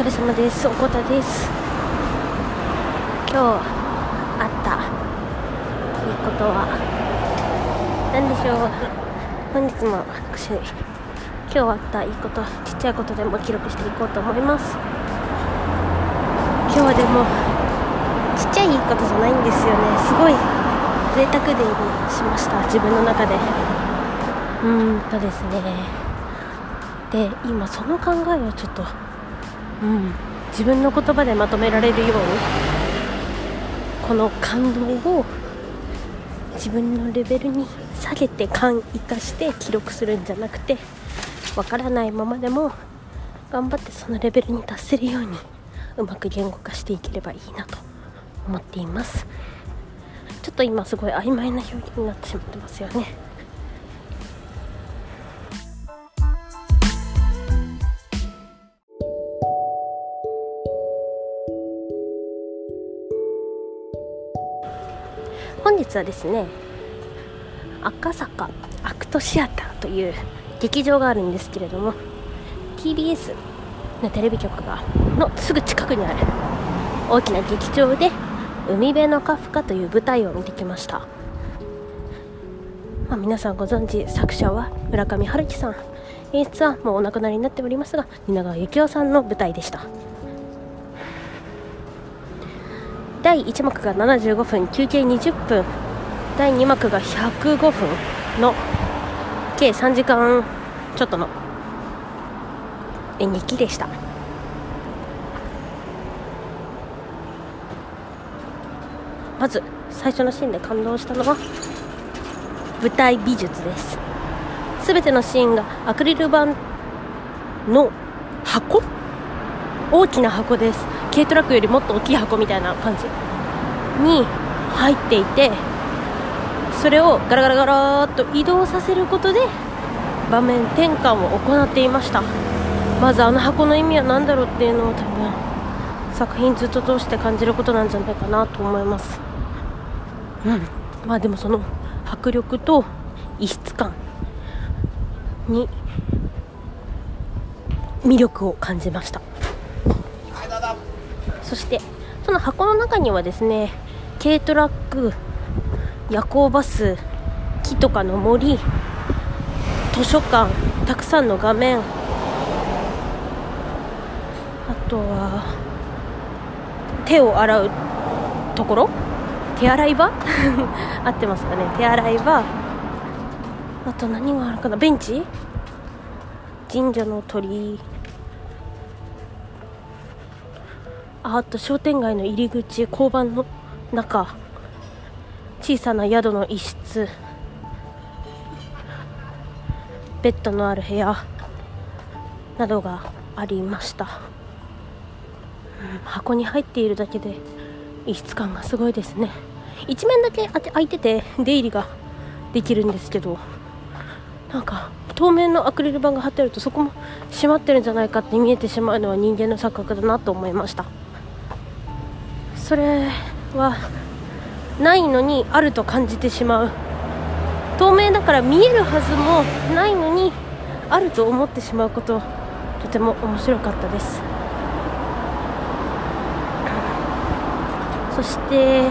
疲れ様です。おこたです。今日あったいいことは何でしょう。本日も私今日あったいいことちっちゃいことでも記録していこうと思います。今日はでもちっちゃいいいことじゃないんですよね。すごい贅沢デーにしました。自分の中で。うんとですね。で今その考えをちょっとうん。自分の言葉でまとめられるようにこの感動を自分のレベルに下げて感生かして記録するんじゃなくてわからないままでも頑張ってそのレベルに達せるようにうまく言語化していければいいなと思っています。ちょっと今すごい曖昧な表現になってしまってますよね。本日はですね赤坂アクトシアターという劇場があるんですけれども TBS のテレビ局がのすぐ近くにある大きな劇場で「海辺のカフカ」という舞台を見てきました、まあ、皆さんご存知作者は村上春樹さん。演出はもうお亡くなりになっておりますが蜷川幸雄さんの舞台でした。第1幕が75分休憩20分。第2幕が105分の計3時間ちょっとの演劇でした。まず最初のシーンで感動したのは舞台美術です。全てのシーンがアクリル板の箱？大きな箱です。軽トラックよりもっと大きい箱みたいな感じに入っていてそれをガラガラガラーっと移動させることで場面転換を行っていました。まずあの箱の意味は何だろうっていうのを多分作品ずっと通して感じることなんじゃないかなと思います。うん。まあでもその迫力と異質感に魅力を感じましたそしてその箱の中にはですね軽トラック夜行バス木とかの森図書館たくさんの画面あとは手を洗うところ？手洗い場？合ってますかね？手洗い場。あと何があるかな？ベンチ？神社の鳥居。あと商店街の入り口交番の中小さな宿の一室ベッドのある部屋などがありました、うん、箱に入っているだけで異質感がすごいですね。一面だけ開いてて出入りができるんですけどなんか透明のアクリル板が貼ってあるとそこも閉まってるんじゃないかって見えてしまうのは人間の錯覚だなと思いました。それはないのにあると感じてしまう。透明だから見えるはずもないのにあると思ってしまうこととても面白かったです。そして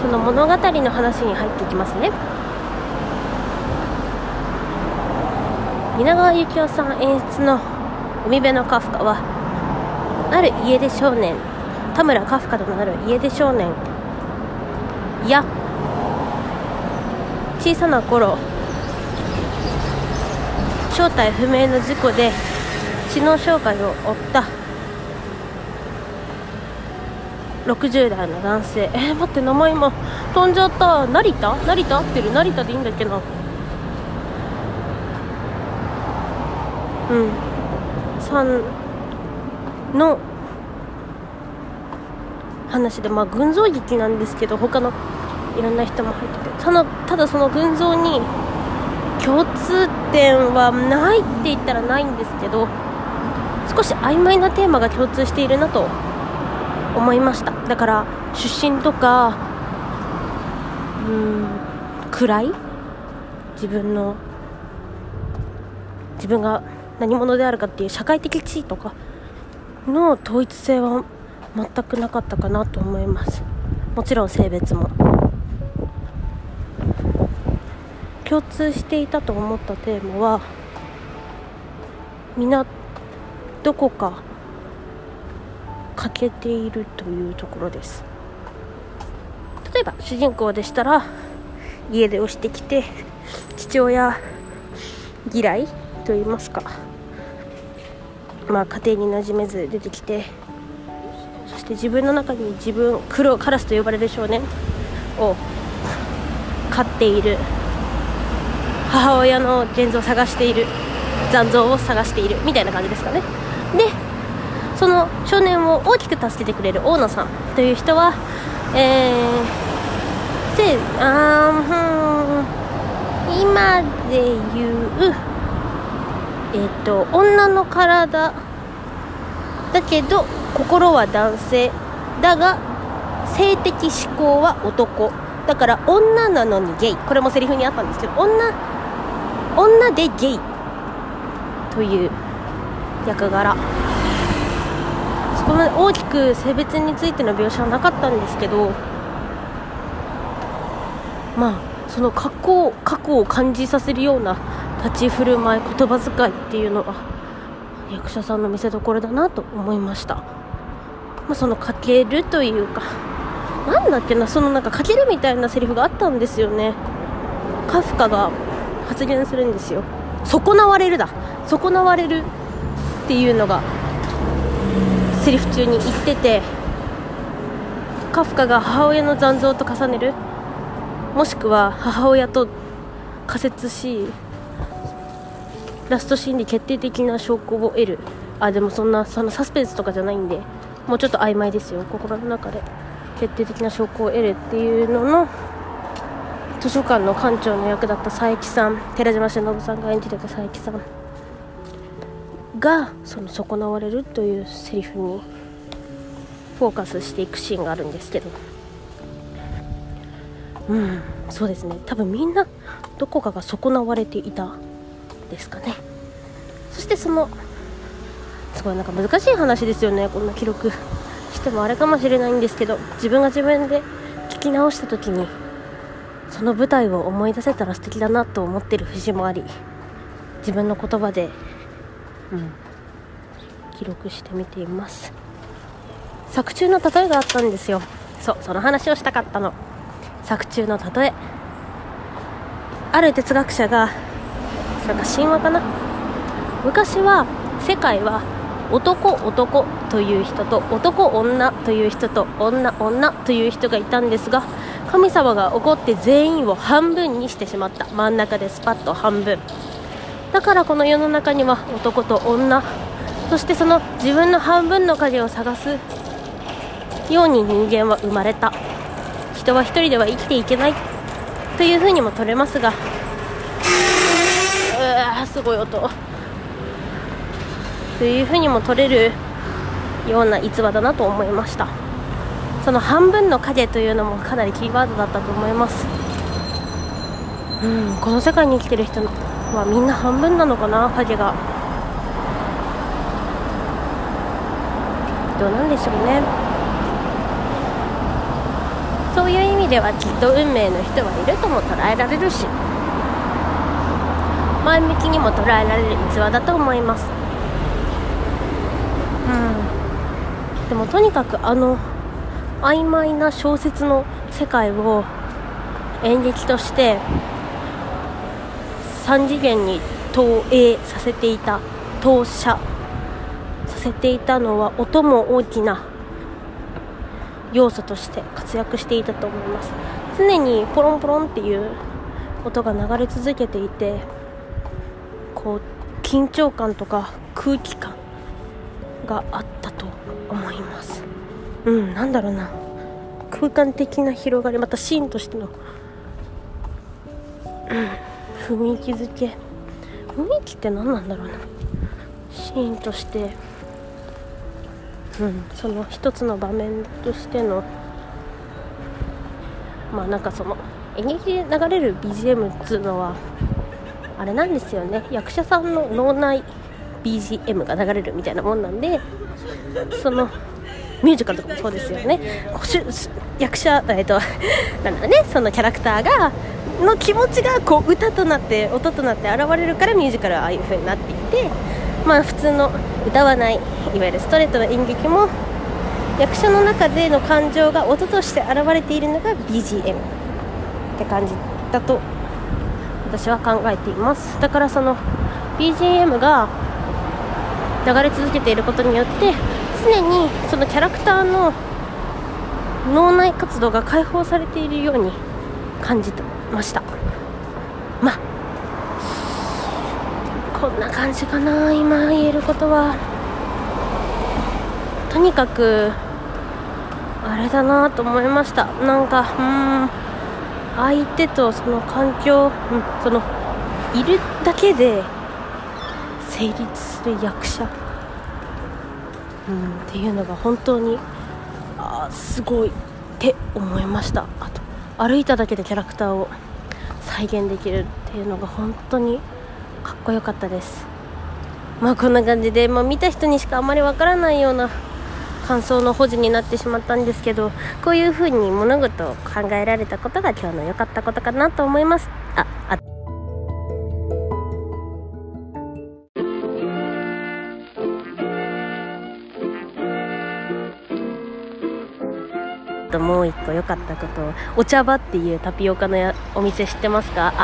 その物語の話に入っていきますね。蜷川幸雄さん演出の「海辺のカフカは」ある家出少年田村カフカとなる家出少年。や。小さな頃正体不明の事故で知能障害を負った。60代の男性。えー、待って名前今飛んじゃった。成田？成田合ってる？成田でいいんだっけな。うん。さんの話で、まあ、群像劇なんですけど他のいろんな人も入っててそのただその群像に共通点はないって言ったらないんですけど少し曖昧なテーマが共通しているなと思いました。だから出身とかうん位自分の自分が何者であるかっていう社会的地位とかの統一性は全くなかったかなと思います。もちろん性別も。共通していたと思ったテーマは皆どこか欠けているというところです。例えば主人公でしたら家出をしてきて父親嫌いと言いますか。まあ家庭に馴染めず出てきてして自分の中に自分黒カラスと呼ばれる少年を飼っている。母親の現像を探している。残像を探している。みたいな感じですかね。でその少年を大きく助けてくれる大野さんという人はえー、せあー今で言うえっ、と女の体だけど心は男性。だが性的指向は男。だから女なのにゲイ。これもセリフにあったんですけど女女でゲイ。という役柄。そこまで大きく性別についての描写はなかったんですけどまあその過去過去を感じさせるような立ち振る舞い言葉遣いっていうのは役者さんの見せ所だなと思いました、まあ、そのかけるというかなんだっけなそのなんかかけるみたいなセリフがあったんですよね。カフカが発言するんですよ。損なわれるだ。損なわれるっていうのがセリフ中に言っててカフカが母親の残像と重ねる。もしくは母親と仮説しラストシーンで決定的な証拠を得る。あでもそんなそのサスペンスとかじゃないんでもうちょっと曖昧ですよ。心の中で決定的な証拠を得るっていうのの図書館の館長の役だった佐伯さん寺島しのぶさんが演じてた佐伯さん。がその損なわれるというセリフにフォーカスしていくシーンがあるんですけど。うんそうですね。多分みんなどこかが損なわれていた。ですかね。そしてそのすごいなんか難しい話ですよね。こんな記録してもあれかもしれないんですけど自分が自分で聞き直した時にその舞台を思い出せたら素敵だなと思ってる節もあり自分の言葉で、うん、記録してみています。作中の例えがあったんですよ。そうその話をしたかったの。作中の例え。ある哲学者がそれか神話かな？昔は世界は男男という人と男女という人と女女という人がいたんですが神様が怒って全員を半分にしてしまった。真ん中でスパッと半分。だからこの世の中には男と女そしてその自分の半分の影を探すように人間は生まれた。人は一人では生きていけない。というふうにも取れますがわすごい音。というふうにも取れるような逸話だなと思いました。その半分の影というのもかなりキーワードだったと思います。うんこの世界に生きてる人はみんな半分なのかな？影が。どうなんでしょうね。そういう意味ではきっと運命の人はいるとも捉えられるし。前向きにも捉えられる逸話だと思います。うん。でもとにかくあの曖昧な小説の世界を演劇として3次元に投影させていた投射させていたのは音も大きな要素として活躍していたと思います。常にポロンポロンっていう音が流れ続けていてこう緊張感とか空気感があったと思います。うんなんだろうな。空間的な広がりまたシーンとしての、うん、雰囲気づけ。雰囲気って何なんだろうな。シーンとして。うんその一つの場面としての。まあなんかその演劇で流れる BGM っつうのはあれなんですよね。役者さんの脳内 BGM が流れるみたいなもんなんでそのミュージカルとかもそうですよね。役者、えっと、なんだね。そのキャラクターがの気持ちがこう歌となって音となって現れるからミュージカルはああいう風になっていてまあ普通の歌わないいわゆるストレートな演劇も役者の中での感情が音として現れているのが BGM って感じだと私は考えています。だからその BGM が流れ続けていることによって常にそのキャラクターの脳内活動が解放されているように感じてました。まあこんな感じかな今言えることは。とにかくあれだなと思いました。なんかうん。相手とその環境、うん、そのいるだけで成立する役者、うん、っていうのが本当にあすごいって思いました。あと歩いただけでキャラクターを再現できるっていうのが本当にかっこよかったです。まあこんな感じで、まあ、見た人にしかあんまりわからないような感想の保持になってしまったんですけどこういうふうに物事を考えられたことが今日の良かったことかなと思います。ああともう一個良かったことお茶場っていうタピオカのお店知ってますか？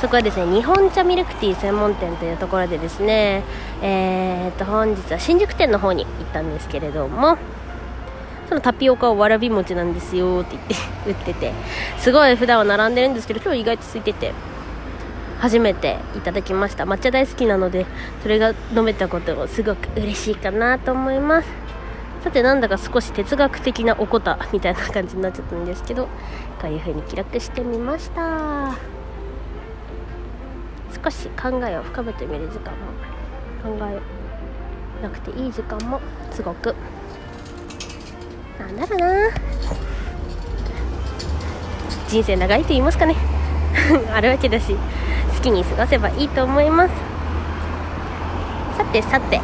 そこはですね日本茶ミルクティー専門店というところでですねえー、っと本日は新宿店の方に行ったんですけれどもそのタピオカはわらび餅なんですよって言って売っててすごい普段は並んでるんですけど今日意外と空いてて初めていただきました。抹茶大好きなのでそれが飲めたこともすごく嬉しいかなと思います。さてなんだか少し哲学的なおこたみたいな感じになっちゃったんですけどこういう風に記録してみました。少し考えを深めてみる時間も考えなくていい時間もすごく。なんだろうな。人生長いと言いますかね。あるわけだし好きに過ごせばいいと思います。さてさて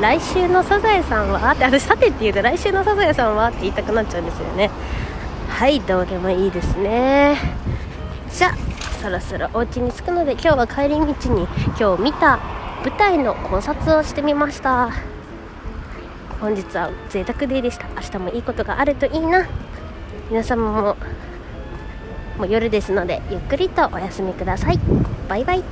来週のサザエさんは？って私さてって言うと来週のサザエさんは？って言いたくなっちゃうんですよね。はいどうでもいいですね。じゃそろそろお家に着くので今日は帰り道に今日見た舞台の考察をしてみました。本日は贅沢デーでした。明日もいいことがあるといいな。皆様ももう夜ですのでゆっくりとお休みください。バイバイ。